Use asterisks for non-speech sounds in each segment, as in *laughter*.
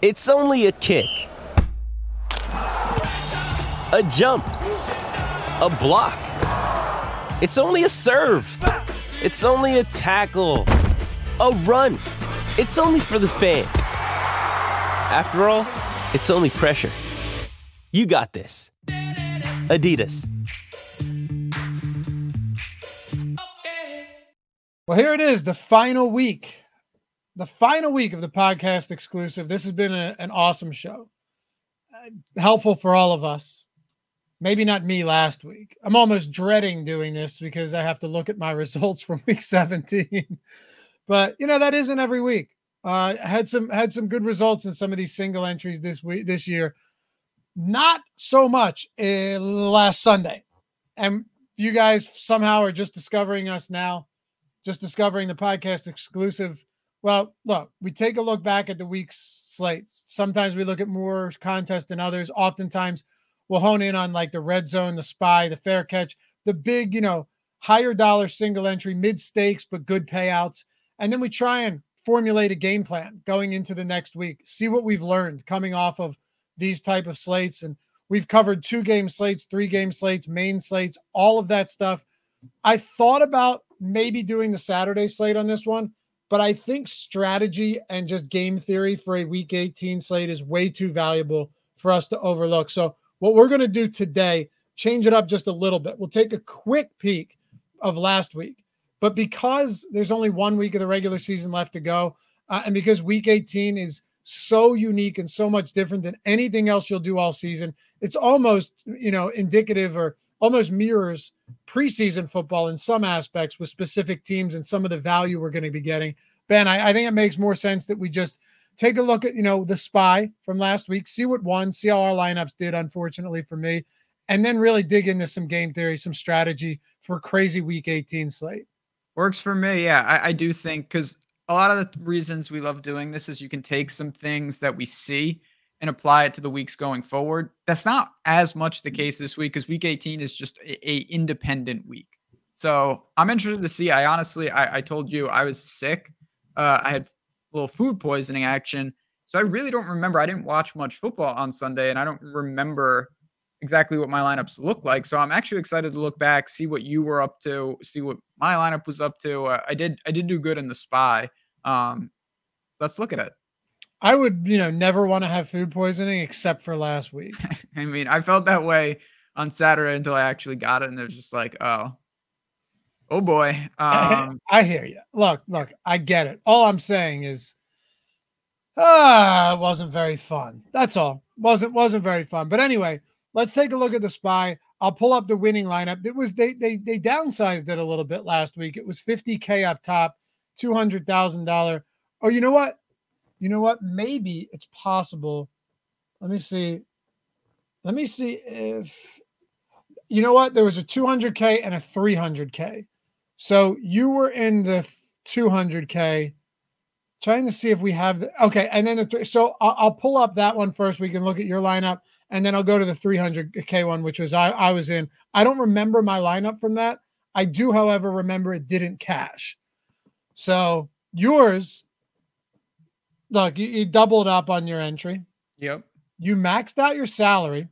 It's only a kick, a jump, a block. It's only a serve. It's only a tackle, a run. It's only for the fans. After all, it's only pressure. You got this. Adidas. Well, here it is, the final week, the final week of the podcast exclusive. This has been a, an awesome show, uh, helpful for all of us. Maybe not me last week. I'm almost dreading doing this because I have to look at my *laughs* results from week 17. but you know that isn't every week. Uh, had some had some good results in some of these single entries this week this year. Not so much uh, last Sunday, and you guys somehow are just discovering us now just discovering the podcast exclusive. Well, look, we take a look back at the week's slates. Sometimes we look at more contests than others. Oftentimes we'll hone in on like the red zone, the spy, the fair catch, the big, you know, higher dollar single entry, mid stakes, but good payouts. And then we try and formulate a game plan going into the next week, see what we've learned coming off of these type of slates. And we've covered two game slates, three game slates, main slates, all of that stuff. I thought about maybe doing the Saturday slate on this one, but I think strategy and just game theory for a week 18 slate is way too valuable for us to overlook. So, what we're going to do today, change it up just a little bit. We'll take a quick peek of last week, but because there's only one week of the regular season left to go, uh, and because week 18 is so unique and so much different than anything else you'll do all season, it's almost, you know, indicative or almost mirrors preseason football in some aspects with specific teams and some of the value we're going to be getting. Ben, I, I, think it makes more sense that we just take a look at, you know, the spy from last week, see what won, see how our lineups did, unfortunately for me, and then really dig into some game theory, some strategy for crazy week 18 slate. Works for me. Yeah, I, I do think because a lot of the reasons we love doing this is you can take some things that we see and apply it to the weeks going forward. That's not as much the case this week because week 18 is just a, a, independent week. So I'm interested to see. I honestly, I, I told you I was sick. Uh, I had a little food poisoning action. So I really don't remember. I didn't watch much football on Sunday and I don't remember exactly what my lineups look like. So I'm actually excited to look back, see what you were up to, see what my lineup was up to. Uh, I did, I did do good in the spy. Um, let's look at it. I would, you know, never want to have food poisoning except for last week. *laughs* I mean, I felt that way on Saturday until I actually got it, and it was just like, oh, oh boy. *laughs* Um, I hear you. Look, look, I get it. All I'm saying is, ah, it wasn't very fun. That's all. wasn't wasn't very fun. But anyway, let's take a look at the spy. I'll pull up the winning lineup. It was they they they downsized it a little bit last week. It was 50k up top, two hundred thousand dollar. Oh, you know what? You know what? Maybe it's possible. Let me see. Let me see if you know what? There was a 200K and a 300K. So you were in the 200K. Trying to see if we have the okay, and then the th- so I'll, I'll pull up that one first. We can look at your lineup, and then I'll go to the 300K one, which was I, I was in. I don't remember my lineup from that. I do, however, remember it didn't cash. So yours look, you, you doubled up on your entry. Yep. You maxed out your salary.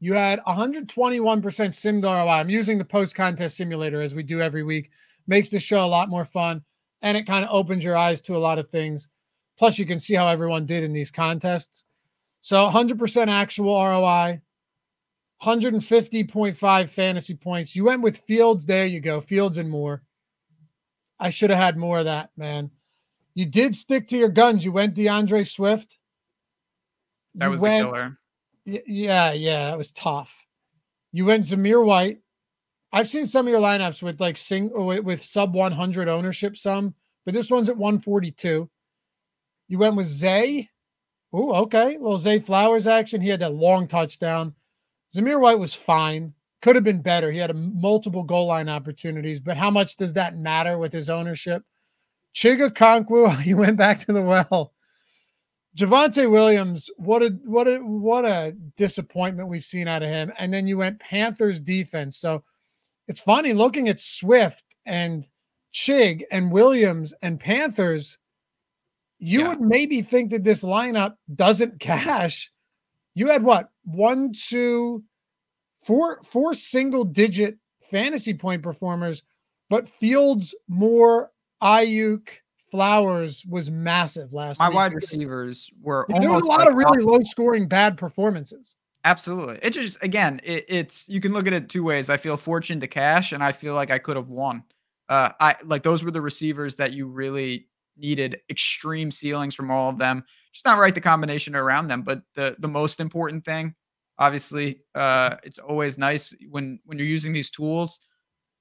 You had 121% sim ROI. I'm using the post contest simulator as we do every week. Makes the show a lot more fun and it kind of opens your eyes to a lot of things. Plus, you can see how everyone did in these contests. So 100% actual ROI, 150.5 fantasy points. You went with Fields. There you go. Fields and more. I should have had more of that, man. You did stick to your guns. You went D'Andre Swift. That was went, the killer. yeah, yeah, that was tough. You went Zamir White. I've seen some of your lineups with like sing with, with sub 100 ownership, some, but this one's at 142. You went with Zay. Oh, okay. Little Zay Flowers action. He had that long touchdown. Zamir White was fine. Could have been better. He had a multiple goal line opportunities, but how much does that matter with his ownership? Chig Okonkwo, *laughs* he went back to the well. Javonte Williams, what a what a what a disappointment we've seen out of him. And then you went Panthers defense. So it's funny looking at Swift and Chig and Williams and Panthers. you Yeah. would maybe think that this lineup doesn't cash. You had what one, two, four, four single digit fantasy point performers, but Fields, Moore, Aiyuk, Flowers was massive last My week. wide receivers were There was a lot like of really low scoring bad performances. Absolutely. It just again, it, it's you can look at it two ways. I feel fortune to cash, and I feel like I could have won. Uh, I like those were the receivers that you really needed extreme ceilings from all of them. Just not right the combination around them, but the the most important thing, obviously, uh, it's always nice when when you're using these tools.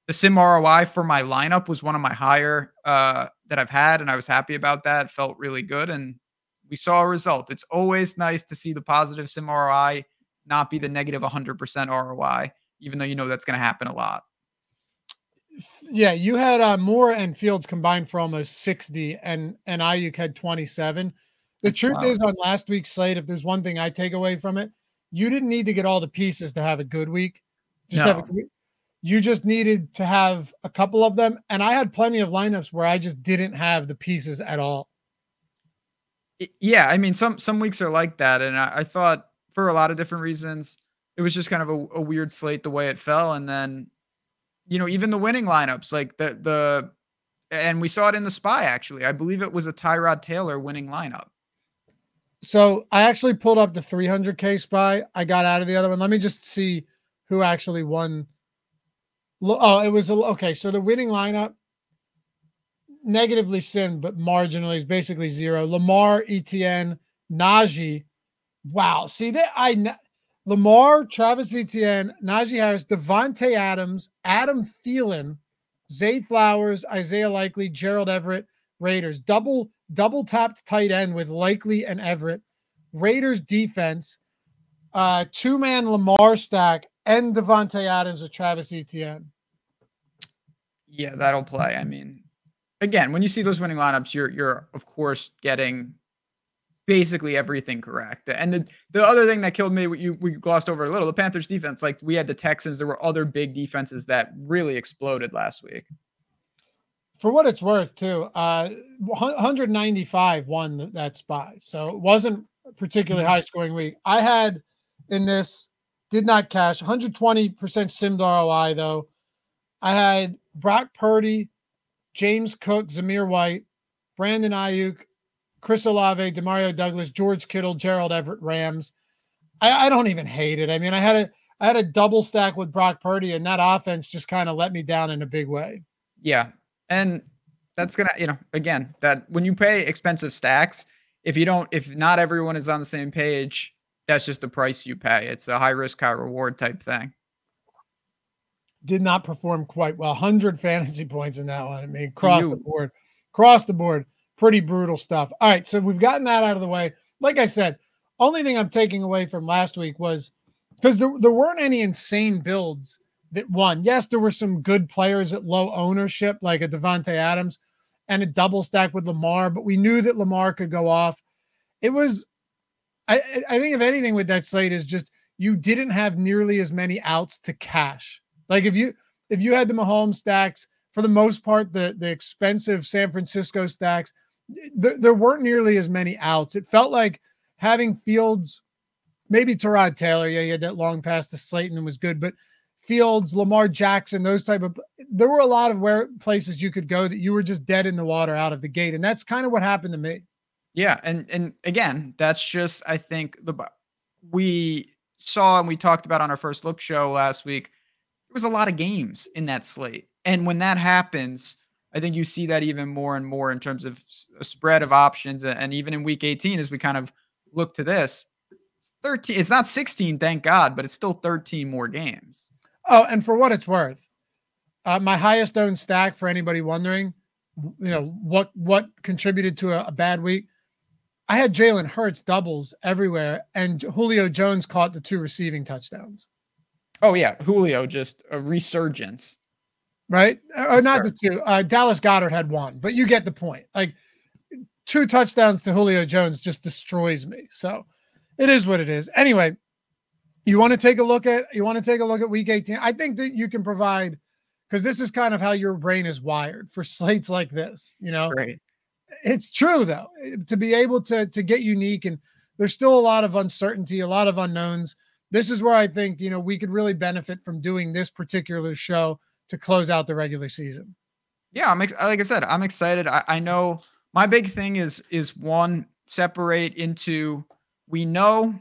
The sim ROI for my lineup was one of my higher uh, that I've had, and I was happy about that. Felt really good, and we saw a result. It's always nice to see the positive sim ROI not be the negative 100% ROI, even though you know that's going to happen a lot. Yeah, you had uh, Moore and Fields combined for almost 60, and and Aiyuk had 27. The That's truth wild. is, on last week's slate, if there's one thing I take away from it, you didn't need to get all the pieces to have a good week. Just have a No. good week. You just needed to have a couple of them, and I had plenty of lineups where I just didn't have the pieces at all. Yeah, I mean, some some weeks are like that, and I, I thought for a lot of different reasons, it was just kind of a, a weird slate the way it fell, and then, you know, even the winning lineups, like the the, and we saw it in the spy actually. I believe it was a Tyrod Taylor winning lineup. So I actually pulled up the 300k spy. I got out of the other one. Let me just see who actually won. Oh, it was okay. So the winning lineup negatively sim, but marginally is basically zero. Lamar, Etn, Najee. Wow. See that I Lamar, Travis Etienne, Najee Harris, Davante Adams, Adam Thielen, Zay Flowers, Isaiah Likely, Gerald Everett, Raiders. Double double tapped tight end with Likely and Everett. Raiders defense, uh, two man Lamar stack, and Davante Adams with Travis Etienne. Yeah, that'll play. I mean, again, when you see those winning lineups, you're you're of course getting basically everything correct. And the the other thing that killed me, you we glossed over a little, the Panthers defense. Like we had the Texans, there were other big defenses that really exploded last week. For what it's worth, too, uh, 195 won that spot, so it wasn't a particularly Mhm. high scoring week. I had in this did not cash 120% simmed ROI though. I had Brock Purdy, James Cook, Zamir White, Brandon Aiyuk, Chris Olave, Demario Douglas, George Kittle, Gerald Everett, Rams. I, I don't even hate it. I mean, I had a I had a double stack with Brock Purdy, and that offense just kind of let me down in a big way. Yeah. And that's gonna, you know, again, that when you pay expensive stacks, if you don't, if not everyone is on the same page, that's just the price you pay. It's a high risk, high reward type thing. did not perform quite well. 100 *laughs* fantasy points in that one. I mean, across the board, across the board, pretty brutal stuff. All right, so we've gotten that out of the way. Like I said, only thing I'm taking away from last week was because there, there weren't any insane builds that won. Yes, there were some good players at low ownership, like a Davante Adams and a double stack with Lamar, but we knew that Lamar could go off. It was, I, I think, if anything, with that slate is just you didn't have nearly as many outs to cash. Like if you if you had the Mahomes stacks, for the most part, the the expensive San Francisco stacks, there, there weren't nearly as many outs. It felt like having Fields, maybe Tyrod Taylor, yeah, he had that long pass to Slayton and was good, but Fields, Lamar Jackson, those type of there were a lot of where places you could go that you were just dead in the water out of the gate, and that's kind of what happened to me. Yeah, and and again, that's just I think the we saw and we talked about on our first look show last week. There was a lot of games in that slate, and when that happens, I think you see that even more and more in terms of a spread of options, and even in Week 18 as we kind of look to this. It's 13. It's not 16, thank God, but it's still 13 more games. Oh, and for what it's worth, uh, my highest owned stack for anybody wondering, you know what what contributed to a, a bad week. I had Jalen Hurts doubles everywhere, and Julio Jones caught the two receiving touchdowns. Oh yeah, Julio just a resurgence. Right, or not Sure. the two. Uh, Dallas Goedert had one, but you get the point. Like two touchdowns to Julio Jones just destroys me. So it is what it is. Anyway, you want to take a look at you want to take a look at Week 18. I think that you can provide because this is kind of how your brain is wired for *laughs* slates like this. You know, Great. It's true though. Eh, to be able to to get unique and there's still a lot of uncertainty, a lot of unknowns. This is where I think, you know, we could really benefit from doing this particular show to close out the regular season. Yeah, I'm ex- like I said, I'm excited. I, I know my big thing is is one separate into we know,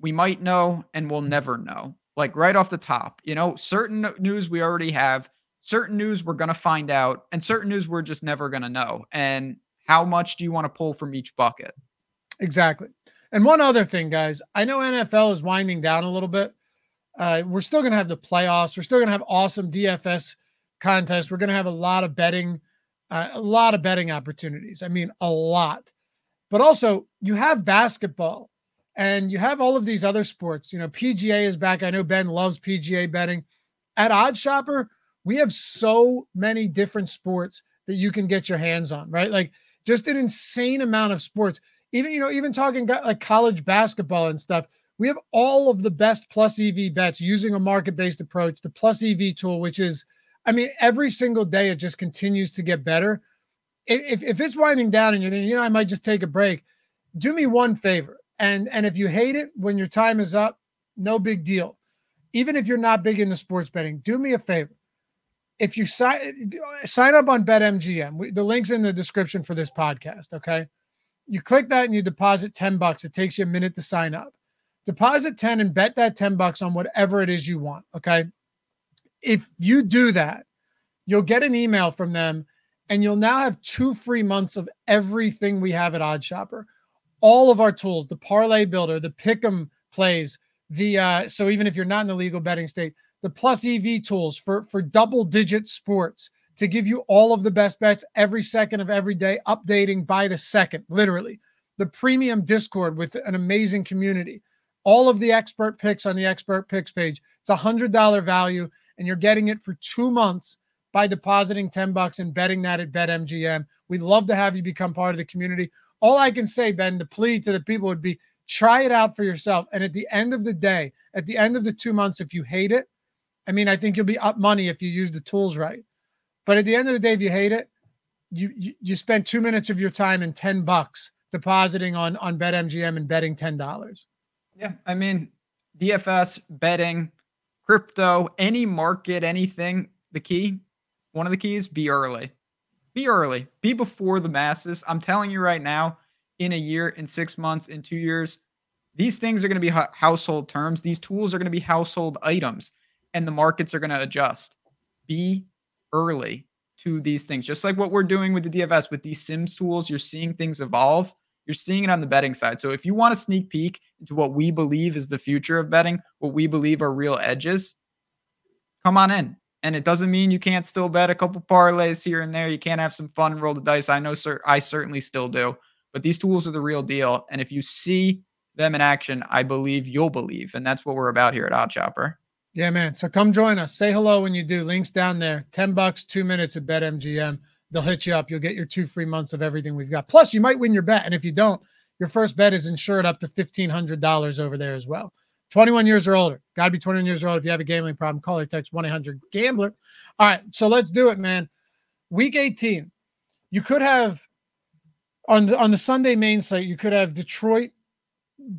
we might know, and we'll never know. Like right off the top, you know, certain news we already have, certain news we're gonna find out, and certain news we're just never gonna know. And how much do you want to pull from each bucket? Exactly. And one other thing, guys, I know NFL is winding down a little bit. Uh, we're still going to have the playoffs. We're still going to have awesome DFS contests. We're going to have a lot of betting, uh, a lot of betting opportunities. I mean, a lot. But also, you have basketball and you have all of these other sports. You know, PGA is back. I know Ben loves PGA betting. At OddsShopper, we have so many different sports that you can get your hands on, right? Like just an insane amount of sports. Even you know even talking like college basketball and stuff we have all of the best plus ev bets using a market based approach the plus ev tool which is i mean every single day it just continues to get better. If, if it's winding down and you're thinking you know i might just take a break do me one favor and and if you hate it when your time is up no big deal. Even if you're not big into sports betting do me a favor if you sign sign up on betmgm the links in the description for this podcast okay you click that and you deposit 10 bucks. It takes you a minute to sign up. Deposit 10 and bet that 10 bucks on whatever it is you want. Okay. If you do that, you'll get an email from them and you'll now have two free months of everything we have at OddsShopper. All of our tools, the parlay builder, the pick'em plays, the uh, so even if you're not in the legal betting state, the plus EV tools for for double digit sports, to give you all of the best bets every second of every day, updating by the second, literally. The premium Discord with an amazing community, all of the expert picks on the expert picks page. It's a hundred dollar value, and you're getting it for two months by depositing 10 bucks and betting that at BetMGM. We'd love to have you become part of the community. All I can say, Ben, the plea to the people would be try it out for yourself. And at the end of the day, at the end of the two months, if you hate it, I mean, I think you'll be up money if you use the tools right. But at the end of the day, if you hate it, you you, you spend two minutes of your time and 10 bucks depositing on on BetMGM and betting ten dollars. Yeah, I mean DFS betting, crypto, any market, anything. The key, one of the keys, be early. Be early. Be before the masses. I'm telling you right now, in a year, in six months, in two years, these things are going to be household terms. These tools are going to be household items, and the markets are going to adjust. Be early to these things. Just like what we're doing with the DFS with these Sims tools, you're seeing things evolve. You're seeing it on the betting side. So if you want a sneak peek into what we believe is the future of betting, what we believe are real edges, come on in. And it doesn't mean you can't still bet a couple parlays here and there. You can't have some fun and roll the dice. I know, sir, I certainly still do. But these tools are the real deal. And if you see them in action, I believe you'll believe. And that's what we're about here at OddsShopper. Yeah, man. So come join us. Say hello when you do. Links down there. 10 bucks, two minutes at BetMGM. They'll hit you up. You'll get your two free months of everything we've got. Plus, you might win your bet. And if you don't, your first bet is insured up to $1,500 over there as well. 21 years or older. Got to be 21 years or older. If you have a gambling problem, call or text 1 800 Gambler. All right. So let's do it, man. Week 18. You could have on the, on the Sunday main site, you could have Detroit.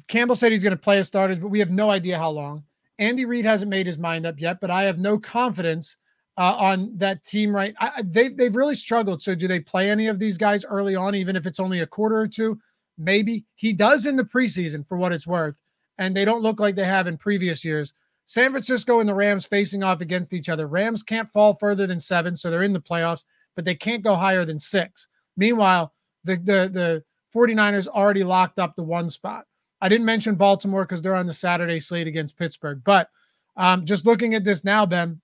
Campbell said he's going to play his starters, but we have no idea how long. Andy Reid hasn't made his mind up yet, but I have no confidence uh, on that team. Right, I, they've they've really struggled. So, do they play any of these guys early on, even if it's only a quarter or two? Maybe he does in the preseason, for what it's worth, and they don't look like they have in previous years. San Francisco and the Rams facing off against each other. Rams can't fall further than seven, so they're in the playoffs, but they can't go higher than six. Meanwhile, the the the 49ers already locked up the one spot. I didn't mention Baltimore because they're on the Saturday slate against Pittsburgh. But um, just looking at this now, Ben,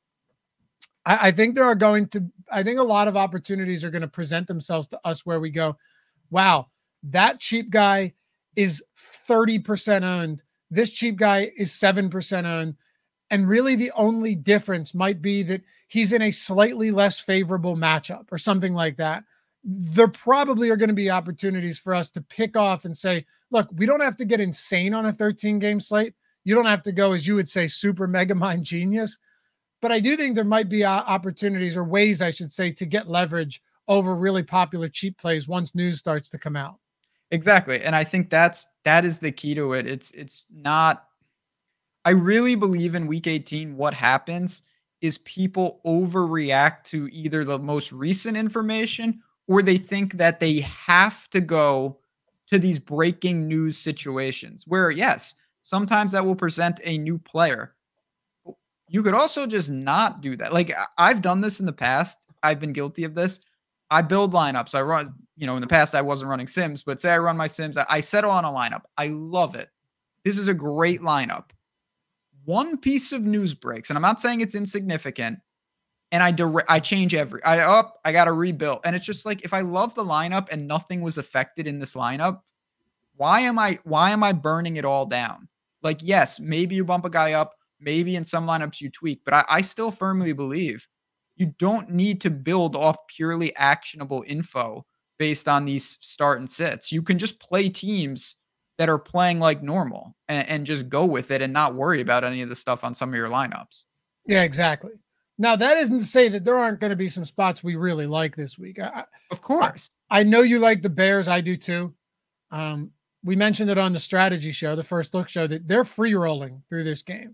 I, I think there are going to, I think a lot of opportunities are going to present themselves to us where we go, wow, that cheap guy is 30% owned. This cheap guy is 7% owned. And really, the only difference might be that he's in a slightly less favorable matchup or something like that. There probably are going to be opportunities for us to pick off and say, look, we don't have to get insane on a 13 game slate. You don't have to go, as you would say, super mega mind genius. But I do think there might be uh, opportunities or ways, I should say, to get leverage over really popular cheap plays once news starts to come out. Exactly. And I think that's that is the key to it. It's it's not I really believe in week 18 what happens is people overreact to either the most recent information or they think that they have to go to these breaking news situations where yes, sometimes that will present a new player. You could also just not do that. Like I've done this in the past. I've been guilty of this. I build lineups. I run, you know, in the past I wasn't running Sims, but say I run my Sims, I, I settle on a lineup. I love it. This is a great lineup. One piece of news breaks, and I'm not saying it's insignificant, and I dire- I change every I up, I got to rebuild. And it's just like if I love the lineup and nothing was affected in this lineup, why am I why am I burning it all down? Like, yes, maybe you bump a guy up, maybe in some lineups you tweak, but I, I still firmly believe you don't need to build off purely actionable info based on these start and sits. You can just play teams that are playing like normal and, and just go with it and not worry about any of the stuff on some of your lineups. Yeah, exactly. Now that isn't to say that there aren't going to be some spots we really like this week. I, of course, I, I, know you like the Bears. I do too. Um, we mentioned it on the strategy show, the first look show, that they're free rolling through this game.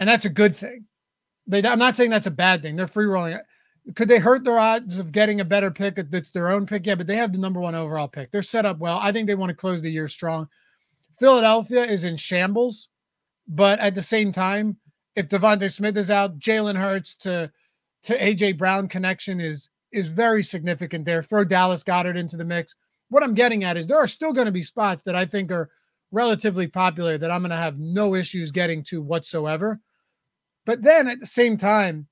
and that's a good thing. They, I'm not saying that's a bad thing. They're free rolling. Could they hurt their odds of getting a better pick that's their own pick? Yeah, but they have the number one overall pick. They're set up well. I think they want to close the year strong. Philadelphia is in shambles, but at the same time, if DeVonta Smith is out, Jalen Hurts to to AJ Brown connection is is very significant there. Throw Dallas Goedert into the mix. What I'm getting at is there are still going to be spots that I think are relatively popular that I'm going to have no issues getting to whatsoever. But then at the same time,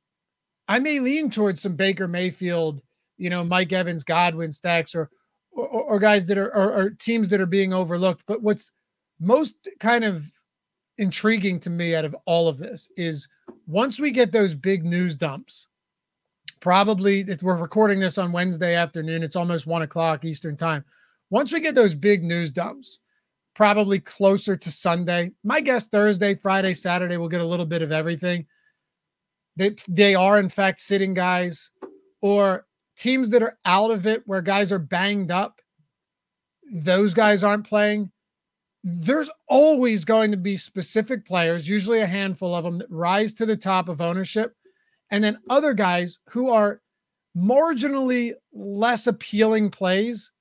I may lean towards some Baker Mayfield, you know, Mike Evans, Godwin stacks, or or, or guys that are or, or teams that are being overlooked. But what's most kind of intriguing to me out of all of this is once we get those big news dumps, probably we're recording this on Wednesday afternoon. It's almost one o'clock Eastern time. Once we get those big news dumps, probably closer to Sunday. My guess Thursday, Friday, Saturday, we'll get a little bit of everything. They, they are, in fact, sitting guys or teams that are out of it where guys are banged up. Those guys aren't playing. There's always going to be specific players, usually a handful of them, that rise to the top of ownership. And then other guys who are marginally less appealing plays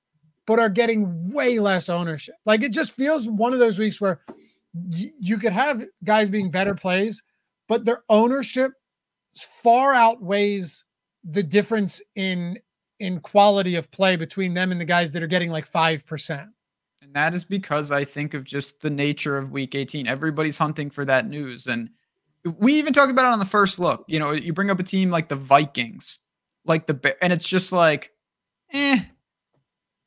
but are getting way less ownership. Like it just feels one of those weeks where y- you could have guys being better plays, but their ownership far outweighs the difference in in quality of play between them and the guys that are getting like 5%. And that is because I think of just the nature of week 18. Everybody's hunting for that news and we even talked about it on the first look. You know, you bring up a team like the Vikings, like the and it's just like eh,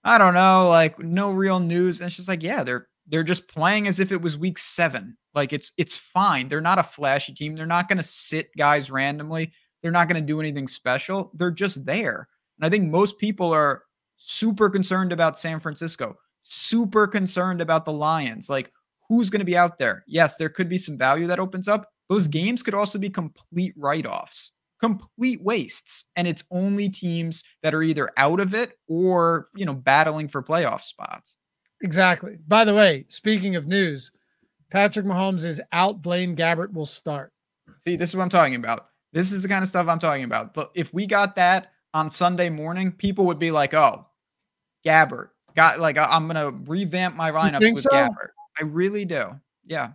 I don't know, like no real news. And it's just like, yeah, they're they're just playing as if it was week seven. Like it's it's fine. They're not a flashy team. They're not to sit guys randomly. They're not to do anything special. They're just there. And I think most people are super concerned about San Francisco, super concerned about the Lions. Like, who's going to be out there? Yes, there could be some value that opens up. Those games could also be complete write offs complete wastes and it's only teams that are either out of it or you know battling for playoff spots. Exactly. By the way speaking of news patrick mahomes is out. Blaine gabbert will start. See this is what i'm talking about. This is the kind of stuff i'm talking about. If we got that on sunday morning people would be like oh gabbert got like i'm gonna revamp my lineups with so? gabbert. I really do. Yeah.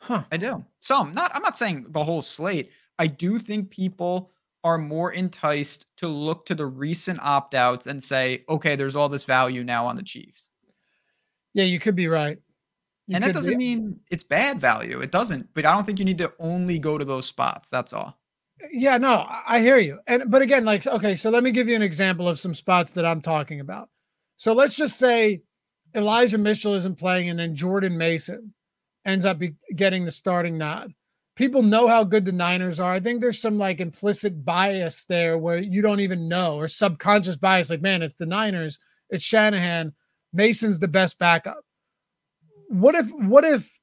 Huh. I do. Some not i'm not saying the whole slate I do think people are more enticed to look to the recent opt outs and say, okay, there's all this value now on the Chiefs. Yeah, you could be right. You and that doesn't be. mean it's bad value. It doesn't, but I don't think you need to only go to those spots. That's all. Yeah, no, I hear you. And but again, like okay, so let me give you an example of some spots that I'm talking about. So let's just say Elijah Mitchell isn't playing, and then Jordan Mason ends up be getting the starting nod. People know how good the Niners are. I think there's some like implicit bias there where you don't even know, or subconscious bias, like, man, it's the Niners, it's Shanahan, Mason's the best backup. What if what if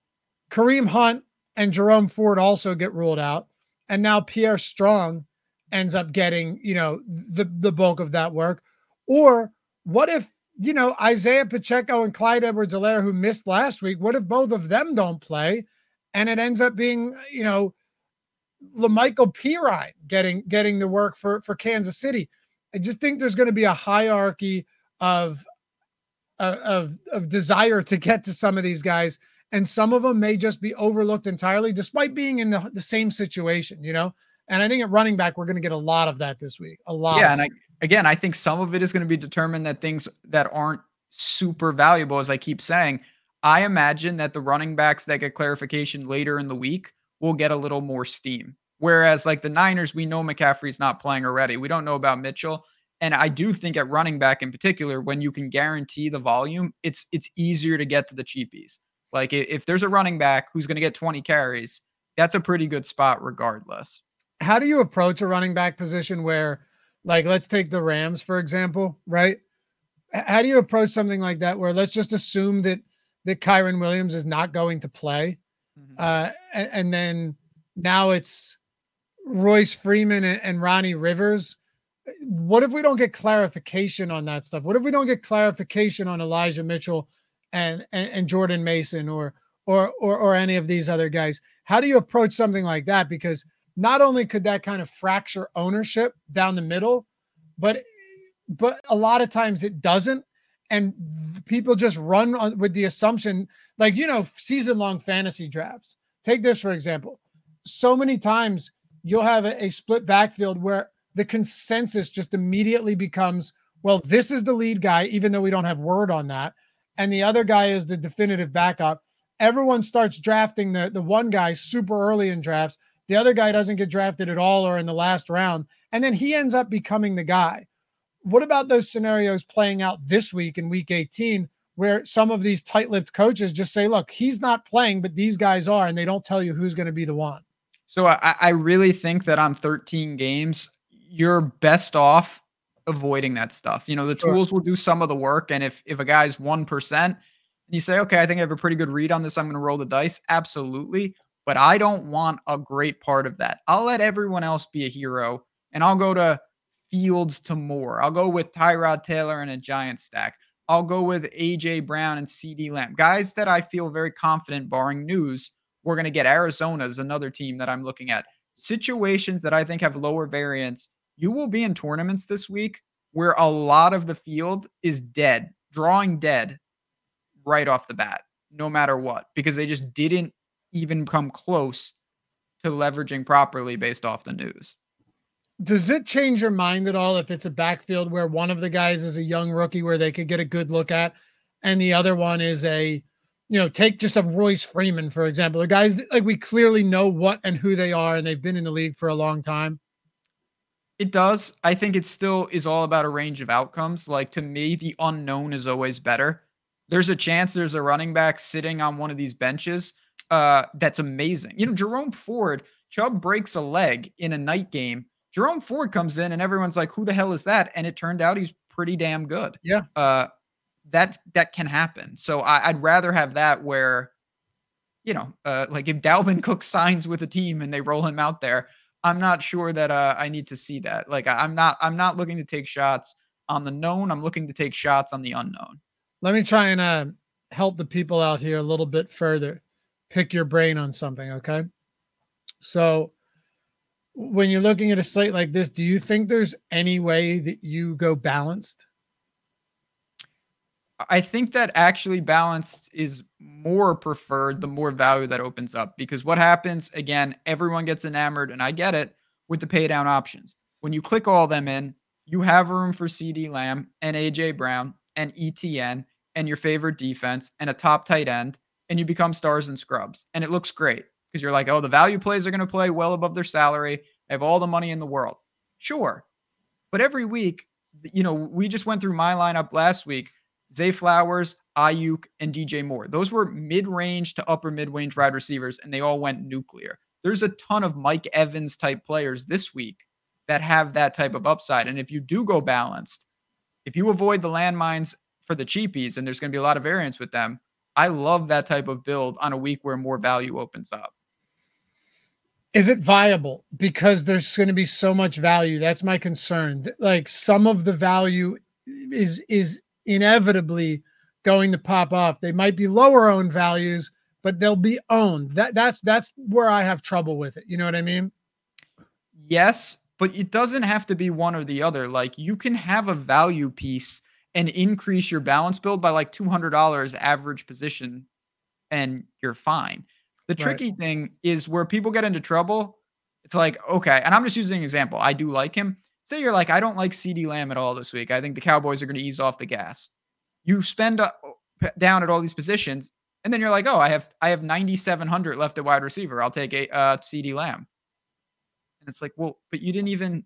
Kareem Hunt and Jerome Ford also get ruled out, and now Pierre Strong ends up getting, you know, the the bulk of that work? Or what if you know, Isiah Pacheco and Clyde Edwards Helaire, who missed last week, what if both of them don't play? And it ends up being, you know, La'Mical Perine getting getting the work for for Kansas City. I just think there's going to be a hierarchy of uh, of of desire to get to some of these guys, and some of them may just be overlooked entirely, despite being in the, the same situation, you know. And I think at running back, we're going to get a lot of that this week. A lot. Yeah, and I again, I think some of it is going to be determined that things that aren't super valuable, as I keep saying. I imagine that the running backs that get clarification later in the week will get a little more steam. Whereas, like the Niners, we know McCaffrey's not playing already. We don't know about Mitchell. And I do think at running back in particular, when you can guarantee the volume, it's it's easier to get to the cheapies. Like if there's a running back who's going to get 20 carries, that's a pretty good spot regardless. How do you approach a running back position where like, let's take the Rams, for example, right? How do you approach something like that where let's just assume that that Kyren Williams is not going to play? Mm-hmm. Uh, and, and, then now it's Royce Freeman and, and Ronnie Rivers. What if we don't get clarification on that stuff? What if we don't get clarification on Elijah Mitchell and, and, and Jordan Mason or or or or any of these other guys? How do you approach something like that? Because not only could that kind of fracture ownership down the middle, but but a lot of times it doesn't and people just run on, with the assumption like you know season long fantasy drafts. Take this for example. So many times you'll have a, a, split backfield where the consensus just immediately becomes well this is the lead guy even though we don't have word on that and the other guy is the definitive backup. Everyone starts drafting the the one guy super early in drafts. The other guy doesn't get drafted at all or in the last round, and then he ends up becoming the guy. What about those scenarios playing out this week in week 18 where some of these tight lipped coaches just say, look, he's not playing, but these guys are, and they don't tell you who's going to be the one? So I, I really think that on 13 games, you're best off avoiding that stuff. You know, the sure. tools will do some of the work. And if if a guy's one percent, and you say, okay, I think I have a pretty good read on this. I'm going to roll the dice. Absolutely but I don't want a great part of that. I'll let everyone else be a hero and I'll go to Fields to more. I'll go with Tyrod Taylor and a giant stack. I'll go with AJ Brown and CeeDee Lamb. Guys that I feel very confident, barring news, we're going to get. Arizona Arizona's another team that I'm looking at. Situations that I think have lower variance. You will be in tournaments this week where a lot of the field is dead, drawing dead right off the bat, no matter what, because they just didn't even come close to leveraging properly based off the news. Does it change your mind at all if it's a backfield where one of the guys is a young rookie where they could get a good look at, and the other one is a, you know, take just a Royce Freeman, for example, the guys like we clearly know what and who they are, and they've been in the league for a long time? It does. I think it still is all about a range of outcomes. Like to me, the unknown is always better. There's a chance there's a running back sitting on one of these benches uh, that's amazing. You know, Jerome Ford, Chubb breaks a leg in a night game. Jerome Ford comes in and everyone's like, who the hell is that? And it turned out he's pretty damn good. Yeah. Uh, that that can happen. So I, would rather have that where, you know, uh, like if Dalvin *laughs* Cook signs with a team and they roll him out there, I'm not sure that uh, I need to see that. Like I, I'm not I'm not looking to take shots on the known. I'm looking to take shots on the unknown. Let me try and uh, help the people out here a little bit further pick your brain on something, okay? So when you're looking at a slate like this, do you think there's any way that you go balanced? I think that actually balanced is more preferred the more value that opens up because what happens again, everyone gets enamored, and I get it with the pay down options. When you click all them in, you have room for CeeDee Lamb and AJ Brown and ETN and your favorite defense and a top tight end and you become stars and scrubs. And it looks great because you're like, oh, the value plays are going to play well above their salary. I have all the money in the world. Sure. But every week, you know, we just went through my lineup last week. Zay Flowers, Aiyuk, and DJ Moore. Those were mid-range to upper mid-range wide receivers, and they all went nuclear. There's a ton of Mike Evans type players this week that have that type of upside. And if you do go balanced, if you avoid the landmines for the cheapies, and there's going to be a lot of variance with them, I love that type of build on a week where more value opens up. Is it viable? Because there's going to be so much value. That's my concern. Like some of the value is is inevitably going to pop off. They might be lower owned values, but they'll be owned. That that's that's where I have trouble with it. You know what I mean? Yes, but it doesn't have to be one or the other. Like you can have a value piece and increase your balance build by like $200 average position and you're fine. The tricky right. thing is where people get into trouble. It's like, okay, and I'm just using an example. I do like him. Say you're like, I don't like CeeDee Lamb at all this week. I think the Cowboys are going to ease off the gas. You spend uh, down at all these positions, and then you're like, oh, I have I have 9,700 left at wide receiver. I'll take a uh, CeeDee Lamb. And it's like, well, but you didn't even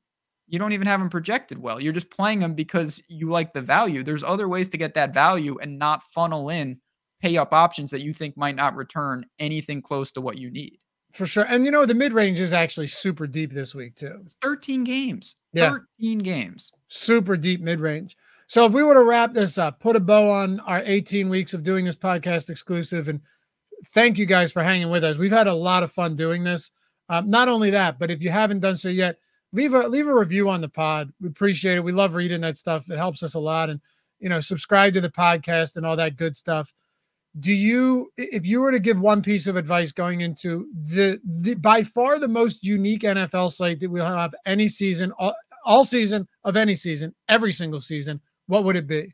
you don't even have him projected well. You're just playing him because you like the value. There's other ways to get that value and not funnel in pay up options that you think might not return anything close to what you need. For sure. And you know, the mid range is actually super deep this week, too. 13 games. Yeah. 13 games. Super deep mid range. So if we were to wrap this up, put a bow on our 18 weeks of doing this podcast exclusive, and thank you guys for hanging with us. We've had a lot of fun doing this. Um, not only that, but if you haven't done so yet, leave a leave a review on the pod. We appreciate it. We love reading that stuff. It helps us a lot. And you know, subscribe to the podcast and all that good stuff do you if you were to give one piece of advice going into the, the by far the most unique NFL slate that we'll have any season all, all season of any season every single season what would it be?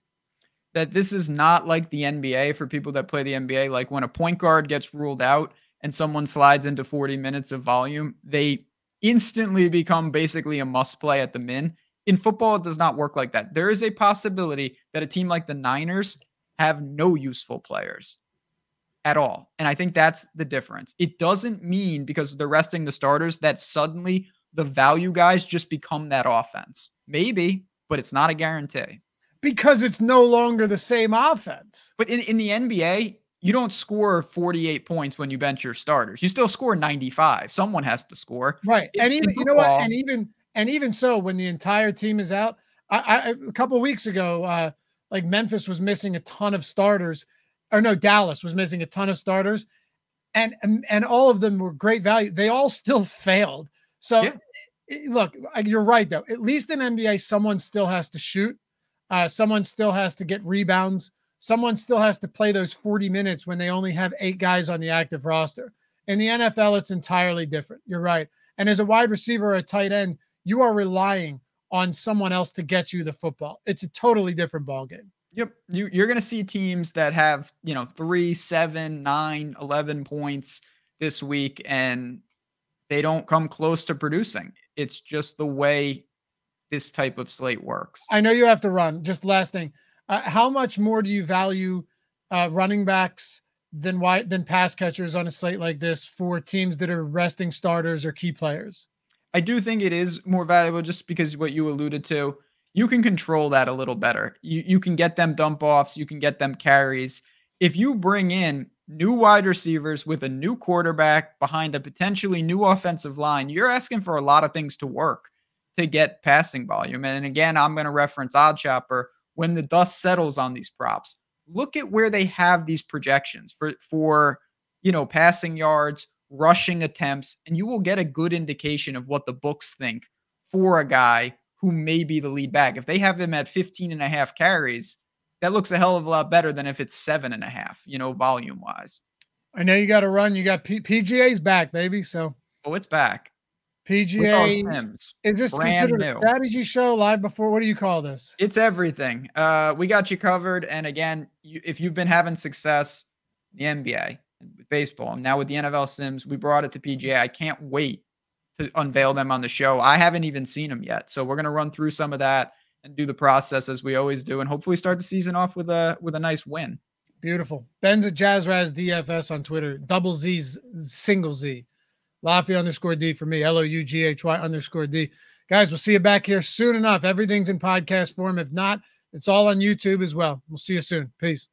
That this is not like the NBA for people that play the NBA like when a point guard gets ruled out and someone slides into 40 minutes of volume they instantly become basically a must play at the min. In football it does not work like that. There is a possibility that a team like the Niners have no useful players at all. And I think that's the difference. It doesn't mean because they're resting the starters that suddenly the value guys just become that offense. Maybe, but it's not a guarantee. Because it's no longer the same offense. But in, in the NBA, you don't score 48 points when you bench your starters. You still score 95. Someone has to score. Right. and even you know what? And even and even so, when the entire team is out, I, I a couple weeks ago, uh, like Memphis was missing a ton of starters, or no, Dallas was missing a ton of starters, and and, and all of them were great value. They all still *laughs* failed. So yeah. look, you're right though. At least in NBA, someone still has to shoot. Uh, someone still has to get rebounds. Someone still has to play those 40 minutes when they only have eight guys on the active roster. In the NFL, it's entirely different. You're right. And as a wide receiver or a tight end, you are relying on someone else to get you the football. It's a totally different ball game. Yep. You, you're going to see teams that have, you know, three, seven, nine, 11 points this week, and they don't come close to producing. It's just the way this type of slate works. I know you have to run. Just last thing. Uh, how much more do you value uh, running backs than why than pass catchers on a slate like this for teams that are resting starters or key players? I do think it is more valuable just because what you alluded to, you can control that a little better. You you can get them dump offs, you can get them carries. If you bring in new wide receivers with a new quarterback behind a potentially new offensive line, you're asking for a lot of things to work to get passing volume. And again, I'm going to reference OddsShopper when the dust settles on these props. Look at where they have these projections for for you know passing yards, rushing attempts, and you will get a good indication of what the books think for a guy who may be the lead back. If they have him at 15 and a half carries, that looks a hell of a lot better than if it's seven and a half, you know, volume wise. I know you got to run. You got P- PGA's back, baby. So, oh, it's back. PGA is this Brand considered new. a strategy show live before? What do you call this? It's everything. Uh, we got you covered. And again, you, if you've been having success the NBA, with baseball. And now with the NFL Sims, we brought it to PGA. I can't wait to unveil them on the show. I haven't even seen them yet, so we're gonna run through some of that and do the process as we always do, and hopefully start the season off with a with a nice win. Beautiful. Ben's at Jazz Raz DFS on Twitter. Double Z's single Z. Loughy underscore D for me. L O U G H Y underscore D. Guys, we'll see you back here soon enough. Everything's in podcast form. If not, it's all on YouTube as well. We'll see you soon. Peace.